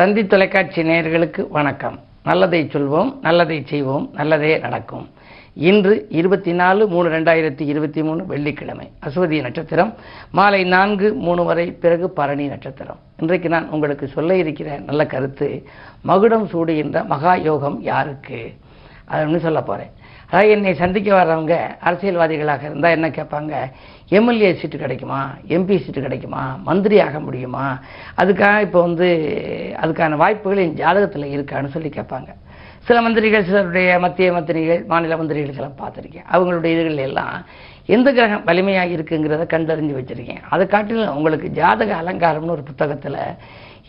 தந்தி தொலைக்காட்சி நேயர்களுக்கு வணக்கம். நல்லதை சொல்வோம் நல்லதை செய்வோம் நல்லதே நடக்கும். இன்று இருபத்தி நாலு மூணு ரெண்டாயிரத்தி இருபத்தி மூணு வெள்ளிக்கிழமை அஸ்வதி நட்சத்திரம். மாலை நான்கு மூணு வரை பிறகு பரணி நட்சத்திரம். இன்றைக்கு நான் உங்களுக்கு சொல்ல இருக்கிற நல்ல கருத்து மகுடம் சூடுகின்ற மகா யோகம் யாருக்கு? அதை சொல்ல போகிறேன் என்னை சந்திக்க வர்றவங்க அரசியல்வாதிகளாக இருந்தால் என்ன கேட்பாங்க? எம்எல்ஏ சீட்டு கிடைக்குமா? எம்பி சீட்டு கிடைக்குமா? மந்திரி ஆக முடியுமா? அதுக்காக இப்போ வந்து அதுக்கான வாய்ப்புகள் என் ஜாதகத்தில் இருக்கான்னு சொல்லி கேட்பாங்க. சில மந்திரிகள் சிலருடைய மத்திய மந்திரிகள் மாநில மந்திரிகளுக்கெல்லாம் பார்த்துருக்கேன். அவங்களுடைய இதுகள் எல்லாம் எந்த கிரகம் வலிமையாக இருக்குங்கிறத கண்டறிஞ்சு வச்சுருக்கேன். அதை காட்டிலும் உங்களுக்கு ஜாதக அலங்காரம்னு ஒரு புத்தகத்தில்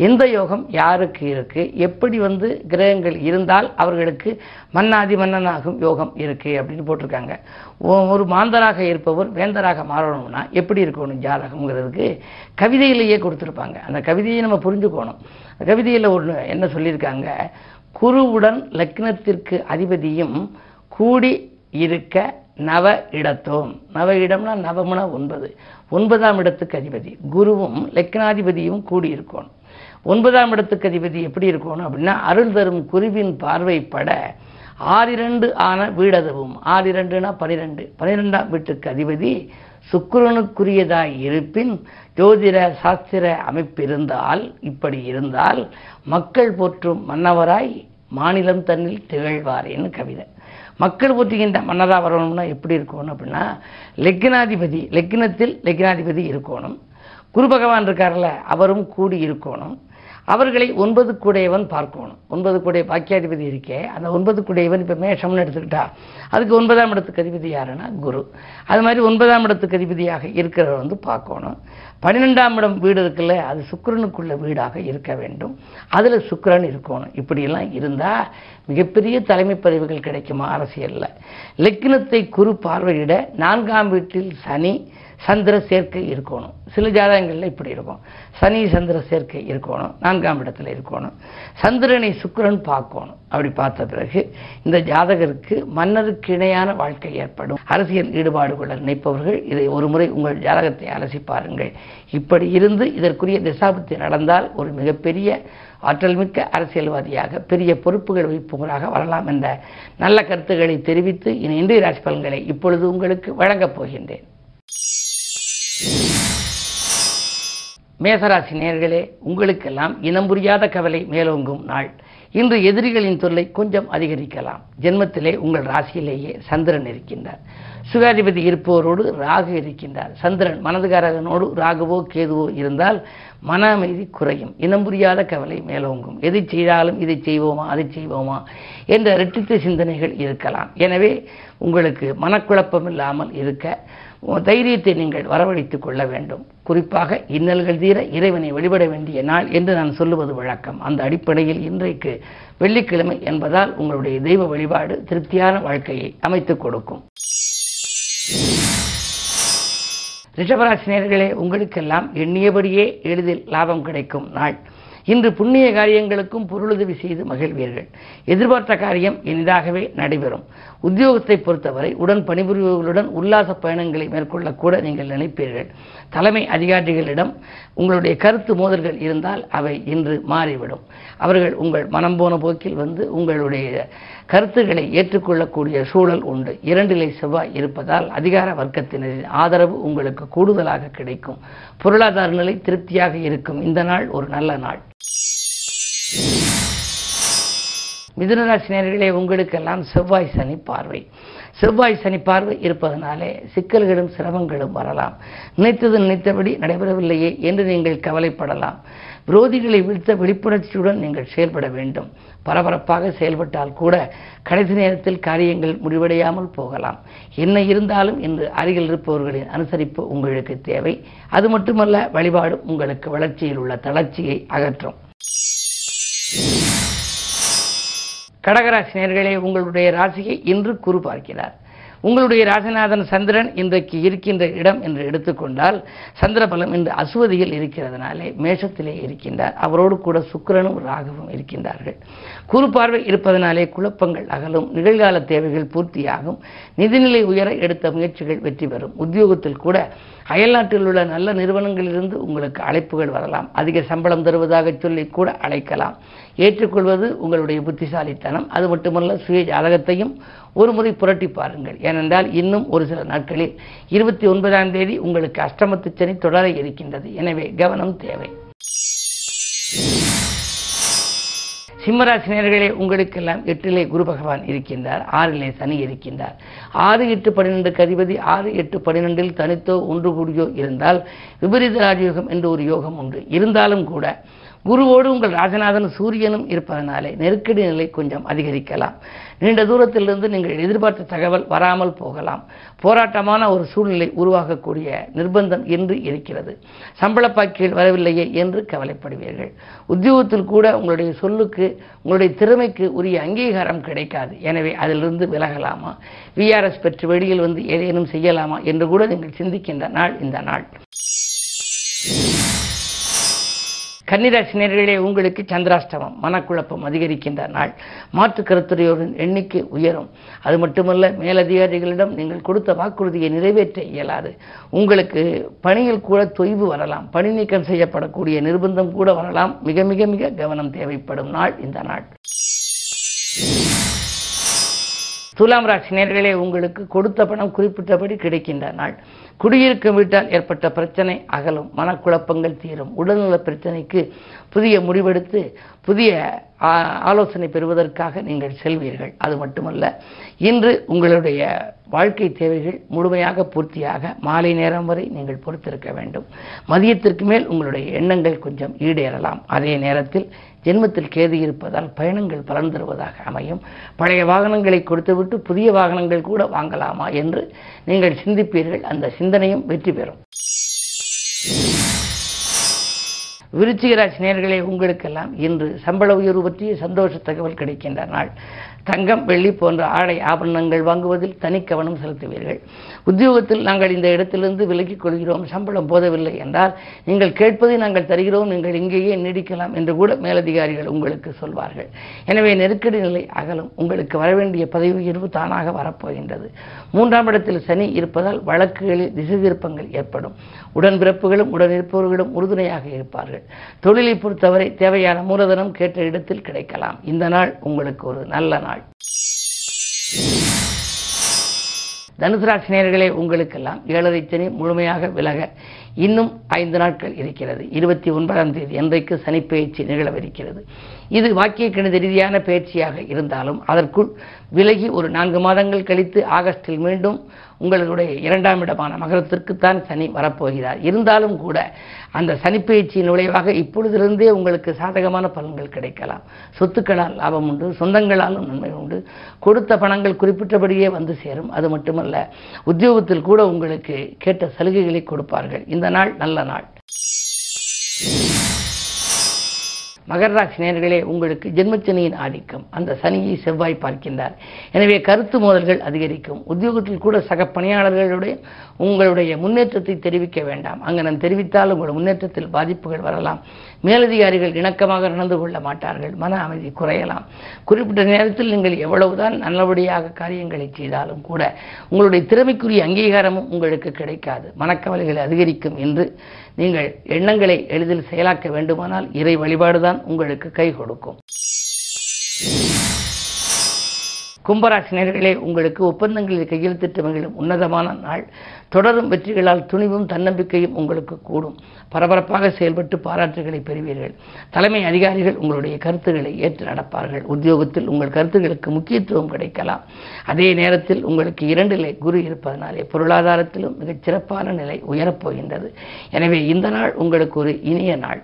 எந்த யோகம் யாருக்கு இருக்கு? எப்படி வந்து கிரகங்கள் இருந்தால் அவர்களுக்கு மன்னாதி மன்னனாகும் யோகம் இருக்கு அப்படின்னு போட்டிருக்காங்க. ஒரு மாந்தராக இருப்பவர் வேந்தராக மாறணும்னா எப்படி இருக்கணும் ஜாதகம்ங்கிறதுக்கு கவிதையிலேயே கொடுத்துருப்பாங்க. அந்த கவிதையை நம்ம புரிஞ்சுக்கணும். கவிதையில் ஒன்று என்ன சொல்லியிருக்காங்க? குருவுடன் லக்னத்திற்கு அதிபதியும் கூடி இருக்க நவ இடத்தோம். நவ இடம்னா நவமுனா ஒன்பது. ஒன்பதாம் இடத்துக்கு அதிபதி. குருவும் லக்னாதிபதியும் கூடி இருக்கணும். ஒன்பதாம் இடத்துக்கு அதிபதி எப்படி இருக்கணும் அப்படின்னா அருள் தரும் குருவின் பார்வைப்பட ஆறிரண்டு ஆன வீடதவும். ஆறிரண்டுனா பனிரெண்டு. பனிரெண்டாம் வீட்டுக்கு அதிபதி சுக்கிரனுக்குரியதாய் இருப்பின் ஜோதிட சாஸ்திர அமைப்பிருந்தால் இப்படி இருந்தால் மக்கள் போற்றும் மன்னவராய் மாநிலம் தன்னில் திகழ்வாரேன்னு கவிதை. மக்கள் போற்றுகின்ற மன்னராக வரணும்னா எப்படி இருக்கணும் அப்படின்னா லெக்னாதிபதி லெக்னத்தில் லெக்னாதிபதி இருக்கணும். குரு பகவான் இருக்கார்ல அவரும் கூடி இருக்கணும். அவர்களை ஒன்பது கூடையவன் பார்க்கணும். ஒன்பது கூடைய பாக்கியாதிபதி இருக்கே. அந்த ஒன்பது கூடையவன் இப்போ மேஷம்னு எடுத்துக்கிட்டா அதுக்கு ஒன்பதாம் இடத்துக்கு அதிபதி யாருன்னா குரு. அது மாதிரி ஒன்பதாம் இடத்துக்கு அதிபதியாக இருக்கிறவர் வந்து பார்க்கணும். பன்னிரெண்டாம் இடம் வீடு இருக்குல்ல அது சுக்கரனுக்குள்ள வீடாக இருக்க வேண்டும். அதில் சுக்கரன் இருக்கணும். இப்படியெல்லாம் இருந்தால் மிகப்பெரிய தலைமை பதவிகள் கிடைக்குமா? அரசியலில். லக்னத்தை குரு பார்வையிட நான்காம் வீட்டில் சனி சந்திர சேர்க்கை இருக்கணும். சில ஜாதகங்களில் இப்படி இருக்கும். சனி சந்திர சேர்க்கை இருக்கணும். நான்காம் இடத்துல இருக்கணும். சந்திரனை சுக்கரன் பார்க்கணும். அப்படி பார்த்த பிறகு இந்த ஜாதகருக்கு மன்னருக்கு இணையான வாழ்க்கை ஏற்படும். அரசியல் ஈடுபாடு கொள்ள நினைப்பவர்கள் இதை ஒரு முறை உங்கள் ஜாதகத்தை அலசி பாருங்கள். இப்படி இருந்து இதற்குரிய திசாபுத்தி நடந்தால் ஒரு மிகப்பெரிய ஆற்றல் மிக்க அரசியல்வாதியாக பெரிய பொறுப்புகள் வகிப்பவராக வரலாம் என்ற நல்ல கருத்துக்களை தெரிவித்து இனி இன்றைய ராசி பலன்களை இப்பொழுது உங்களுக்கு வழங்கப் போகின்றேன். மேசராசி நேர்களே உங்களுக்கெல்லாம் இனம் புரியாத கவலை மேலோங்கும் நாள். இன்று எதிரிகளின் தொல்லை கொஞ்சம் அதிகரிக்கலாம். ஜென்மத்திலே உங்கள் ராசியிலேயே சந்திரன் இருக்கின்றார். சுகாதிபதி இருப்பவரோடு ராகு இருக்கின்றார். சந்திரன் மனதுகாரகனோடு ராகுவோ கேதுவோ இருந்தால் மன அமைதி குறையும். இனம் புரியாத கவலை மேலோங்கும். எதை செய்தாலும் இதை செய்வோமா அதை செய்வோமா என்ற இரட்டித்த சிந்தனைகள் இருக்கலாம். எனவே உங்களுக்கு மனக்குழப்பம் இல்லாமல் இருக்க தைரியத்தை நீங்கள் வரவழைத்துக் கொள்ள வேண்டும். குறிப்பாக இன்னல்கள் தீர இறைவனை வழிபட வேண்டிய நாள் என்று நான் சொல்லுவது வழக்கம். அந்த அடிப்படையில் இன்றைக்கு வெள்ளிக்கிழமை என்பதால் உங்களுடைய தெய்வ வழிபாடு திருப்தியான வாழ்க்கையை அமைத்துக் கொடுக்கும். ரிஷபராசினியர்களே உங்களுக்கெல்லாம் எண்ணியபடியே எளிதில் லாபம் கிடைக்கும் நாள். இன்று புண்ணிய காரியங்களுக்கும் பொருளுதவி செய்து மகிழ்வீர்கள். எதிர்பார்த்த காரியம் இனிதாகவே நடைபெறும். உத்தியோகத்தை பொறுத்தவரை உடன் பணிபுரிபவர்களுடன் உல்லாச பயணங்களை மேற்கொள்ளக்கூட நீங்கள் நினைப்பீர்கள். தலைமை அதிகாரிகளிடம் உங்களுடைய கருத்து மோதல்கள் இருந்தால் அவை இன்று மாறிவிடும். அவர்கள் உங்கள் மனம் போன போக்கில் வந்து உங்களுடைய கருத்துக்களை ஏற்றுக்கொள்ளக்கூடிய சூழல் உண்டு. இரண்டிலை செவ்வாய் இருப்பதால் அதிகார வர்க்கத்தினரின் ஆதரவு உங்களுக்கு கூடுதலாக கிடைக்கும். பொருளாதார நிலை திருப்தியாக இருக்கும். இந்த நாள் ஒரு நல்ல நாள். மிதுனராசினியர்களே உங்களுக்கெல்லாம் செவ்வாய் சனி பார்வை. செவ்வாய் சனி பார்வை இருப்பதனாலே சிக்கல்களும் சிரமங்களும் வரலாம். நினைத்தது நினைத்தபடி நடைபெறவில்லையே என்று நீங்கள் கவலைப்படலாம். விரோதிகளை வீழ்த்த விழிப்புணர்ச்சியுடன் நீங்கள் செயல்பட வேண்டும். பரபரப்பாக செயல்பட்டால் கூட கடைசி நேரத்தில் காரியங்கள் முடிவடையாமல் போகலாம். என்ன இருந்தாலும் இன்று அருகில் இருப்பவர்களின் அனுசரிப்பு உங்களுக்கு தேவை. அது மட்டுமல்ல வழிபாடு உங்களுக்கு வளர்ச்சியில் உள்ள தளர்ச்சியை அகற்றும். கடகராசி நேர்களே உங்களுடைய ராசியை இன்று குறு பார்க்கிறார். உங்களுடைய ராசிநாதன் சந்திரன் இன்றைக்கு இருக்கின்ற இடம் என்று எடுத்துக்கொண்டால் சந்திரபலம் இன்று அசுவதியில் இருக்கிறதுனாலே மேஷத்திலே இருக்கின்றார். அவரோடு கூட சுக்கிரனும் ராகுவும் இருக்கின்றார்கள். குறு பார்வை இருப்பதனாலே குழப்பங்கள் அகலும் நிகழ்கால தேவைகள் பூர்த்தியாகும். நிதிநிலை உயர எடுத்த முயற்சிகள் வெற்றி பெறும். உத்தியோகத்தில் கூட அயல்நாட்டில் உள்ள நல்ல நிறுவனங்களிலிருந்து உங்களுக்கு அழைப்புகள் வரலாம். அதிக சம்பளம் தருவதாக சொல்லி கூட அழைக்கலாம். ஏற்றுக்கொள்வது உங்களுடைய புத்திசாலித்தனம். அது மட்டுமல்ல சுய ஜாதகத்தையும் ஒரு முறை புரட்டி பாருங்கள். ஏனென்றால் இன்னும் ஒரு சில நாட்களில் இருபத்தி ஒன்பதாம் தேதி உங்களுக்கு அஷ்டமத்து சனி தொடர இருக்கின்றது. எனவே கவனம் தேவை. சிம்மராசினியர்களே உங்களுக்கெல்லாம் எட்டிலே குரு பகவான் இருக்கின்றார். ஆறிலே சனி இருக்கின்றார். ஆறு எட்டு பன்னிரெண்டு கதிபதி ஆறு எட்டு பன்னிரெண்டில் தனித்தோ ஒன்று கூடியோ இருந்தால் விபரீத ராஜயோகம் என்று ஒரு யோகம் உண்டு. இருந்தாலும் கூட குருவோடு உங்கள் ராஜநாதன் சூரியனும் இருப்பதனாலே நெருக்கடி நிலை கொஞ்சம் அதிகரிக்கலாம். நீண்ட தூரத்திலிருந்து நீங்கள் எதிர்பார்த்த தகவல் வராமல் போகலாம். போராட்டமான ஒரு சூழ்நிலை உருவாகக்கூடிய நிர்பந்தம் என்று இருக்கிறது. சம்பள பாக்கிகள் வரவில்லையே என்று கவலைப்படுவீர்கள். உத்தியோகத்தில் கூட உங்களுடைய சொல்லுக்கு உங்களுடைய திறமைக்கு உரிய அங்கீகாரம் கிடைக்காது. எனவே அதிலிருந்து விலகலாமா? விஆர்எஸ் பெற்று வெளியில் வந்து ஏதேனும் செய்யலாமா என்று கூட நீங்கள் சிந்திக்கின்ற நாள் இந்த நாள். கன்னிராசினியர்களே உங்களுக்கு சந்திராஷ்டமம் மனக்குழப்பம் அதிகரிக்கின்ற நாள். மாற்று கருத்துரையோரின் எண்ணிக்கை உயரும். அது மட்டுமல்ல மேலதிகாரிகளிடம் நீங்கள் கொடுத்த வாக்குறுதியை நிறைவேற்ற இயலாது. உங்களுக்கு பணியில் கூட தொய்வு வரலாம். பணி நீக்கம் செய்யப்படக்கூடிய நிர்பந்தம் கூட வரலாம். மிக மிக மிக கவனம் தேவைப்படும் நாள் இந்த நாள். துலாம் ராசி நேர்களே உங்களுக்கு கொடுத்த பணம் குறிப்பிட்டபடி கிடைக்கின்ற நாள். குடியிருக்கும் வீட்டால் ஏற்பட்ட பிரச்சனை அகலும் மனக்குழப்பங்கள் தீரும். உடல்நல பிரச்சனைக்கு புதிய முடிவெடுத்து புதிய ஆலோசனை பெறுவதற்காக நீங்கள் செல்வீர்கள். அது மட்டுமல்ல இன்று உங்களுடைய வாழ்க்கை தேவைகள் முழுமையாக பூர்த்தியாக மாலை நேரம் வரை நீங்கள் பொறுத்திருக்க வேண்டும். மதியத்திற்கு மேல் உங்களுடைய எண்ணங்கள் கொஞ்சம் ஈடேறலாம். அதே நேரத்தில் ஜென்மத்தில் கேது இருப்பதால் பயணங்கள் பலன் தருவதாக அமையும். பழைய வாகனங்களை கொடுத்துவிட்டு புதிய வாகனங்கள் கூட வாங்கலாமா என்று நீங்கள் சிந்திப்பீர்கள். அந்த சிந்தனையும் வெற்றி பெறும். விருச்சிகராசி உங்களுக்கெல்லாம் இன்று சம்பள உயர்வு பற்றிய சந்தோஷ தகவல் கிடைக்கின்ற நாள். தங்கம் வெள்ளி போன்ற ஆடை ஆபரணங்கள் வாங்குவதில் தனி கவனம் செலுத்துவீர்கள். உத்தியோகத்தில் நாங்கள் இந்த இடத்திலிருந்து விலகிக் கொள்கிறோம். சம்பளம் போதவில்லை என்றால் நீங்கள் கேட்பதை நாங்கள் தருகிறோம். நீங்கள் இங்கேயே நீடிக்கலாம் என்று கூட மேலதிகாரிகள் உங்களுக்கு சொல்வார்கள். எனவே நெருக்கடி நிலை அகலும். உங்களுக்கு வரவேண்டிய பதவி உயர்வு தானாக வரப்போகின்றது. மூன்றாம் இடத்தில் சனி இருப்பதால் வழக்குகளில் திசை திருப்பங்கள் ஏற்படும் உடன்பிறப்புகளும் உடனிருப்பவர்களும் உறுதுணையாக இருப்பார்கள். தொழிலை பொறுத்தவரை தேவையான மூலதனம் கேட்ட இடத்தில் கிடைக்கலாம். இந்த நாள் உங்களுக்கு ஒரு நல்ல நாள். நாள். தனுசராசி நேர்களே உங்களுக்கெல்லாம் ஏழரை சனி முழுமையாக விலக இன்னும் ஐந்து நாட்கள் இருக்கிறது. இருபத்தி ஒன்பதாம் தேதி அன்றைக்கு சனிப்பெயர்ச்சி நிகழவிருக்கிறது. இது வாக்கிய கணித ரீதியான பயிற்சியாக இருந்தாலும் அதற்குள் விலகி ஒரு நான்கு மாதங்கள் கழித்து ஆகஸ்டில் மீண்டும் உங்களுடைய இரண்டாம் இடமான மகரத்திற்குத்தான் சனி வரப்போகிறார். இருந்தாலும் கூட அந்த சனிப்பயிற்சியின் விளைவாக இப்பொழுதிலிருந்தே உங்களுக்கு சாதகமான பலன்கள் கிடைக்கலாம். சொத்துக்களால் லாபம் உண்டு சொந்தங்களாலும் நன்மை உண்டு. கொடுத்த பணங்கள் குறிப்பிட்டபடியே வந்து சேரும். அது மட்டுமல்ல உத்தியோகத்தில் கூட உங்களுக்கு கேட்ட சலுகைகளை கொடுப்பார்கள். இந்த நாள் நல்ல நாள். மகர ராசி நேர்களே உங்களுக்கு ஜென்மச்சனியின் ஆதிக்கம். அந்த சனியை செவ்வாய் பார்க்கின்றார். எனவே கருத்து மோதல்கள் அதிகரிக்கும். உத்தியோகத்தில் கூட சக பணியாளர்களுடைய உங்களுடைய முன்னேற்றத்தை தெரிவிக்க வேண்டாம். அங்கனம் தெரிவித்தால் உங்கள் முன்னேற்றத்தில் பாதிப்புகள் வரலாம். மேலதிகாரிகள் இணக்கமாக நடந்து கொள்ள மாட்டார்கள். மன அமைதி குறையலாம். குறிப்பிட்ட நேரத்தில் நீங்கள் எவ்வளவுதான் நல்லபடியாக காரியங்களை செய்தாலும் கூட உங்களுடைய திறமைக்குரிய அங்கீகாரமும் உங்களுக்கு கிடைக்காது. மனக்கவலைகள் அதிகரிக்கும் என்று நீங்கள் எண்ணங்களை எளிதில் செயலாக்க வேண்டுமானால் இறை வழிபாடுதான் உங்களுக்கு கை கொடுக்கும். கும்பராசினியர்களே உங்களுக்கு ஒப்பந்தங்களில் கையெழுத்திட்டு மகிழும் உன்னதமான நாள். தொடரும் வெற்றிகளால் துணிவும் தன்னம்பிக்கையும் உங்களுக்கு கூடும். பரபரப்பாக செயல்பட்டு பாராட்டுகளை பெறுவீர்கள். தலைமை அதிகாரிகள் உங்களுடைய கருத்துக்களை ஏற்று நடப்பார்கள். உத்தியோகத்தில் உங்கள் கருத்துக்களுக்கு முக்கியத்துவம் கிடைக்கலாம். அதே நேரத்தில் உங்களுக்கு இரண்டிலே குரு இருப்பதனாலே பொருளாதாரத்திலும் மிகச் சிறப்பான நிலை உயரப்போகின்றது. எனவே இந்த நாள் உங்களுக்கு ஒரு இனிய நாள்.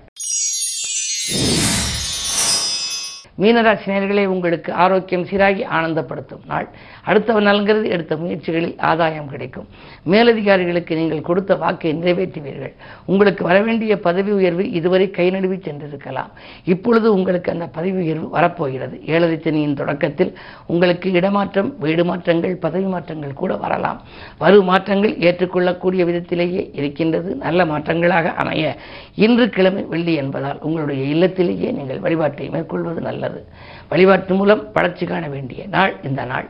மீனராசினியர்களே உங்களுக்கு ஆரோக்கியம் சீராகி ஆனந்தப்படுத்தும் நாள். அடுத்தவன் நலங்கிறது எடுத்த முயற்சிகளில் ஆதாயம் கிடைக்கும். மேலதிகாரிகளுக்கு நீங்கள் கொடுத்த வாக்கை நிறைவேற்றுவீர்கள். உங்களுக்கு வரவேண்டிய பதவி உயர்வு இதுவரை கை நழுவி சென்றிருக்கலாம். இப்பொழுது உங்களுக்கு அந்த பதவி உயர்வு வரப்போகிறது. ஏழரை சனியின் தொடக்கத்தில் உங்களுக்கு இடமாற்றம் வீடு மாற்றங்கள் பதவி மாற்றங்கள் கூட வரலாம். வரும் மாற்றங்கள் ஏற்றுக்கொள்ளக்கூடிய விதத்திலேயே இருக்கின்றது. நல்ல மாற்றங்களாக அமைய இன்று கிழமை வெள்ளி என்பதால் உங்களுடைய இல்லத்திலேயே நீங்கள் வழிபாட்டை மேற்கொள்வது நல்லது. வழிபாட்டு மூலம் வளர்ச்சி காண வேண்டிய நாள் இந்த நாள்.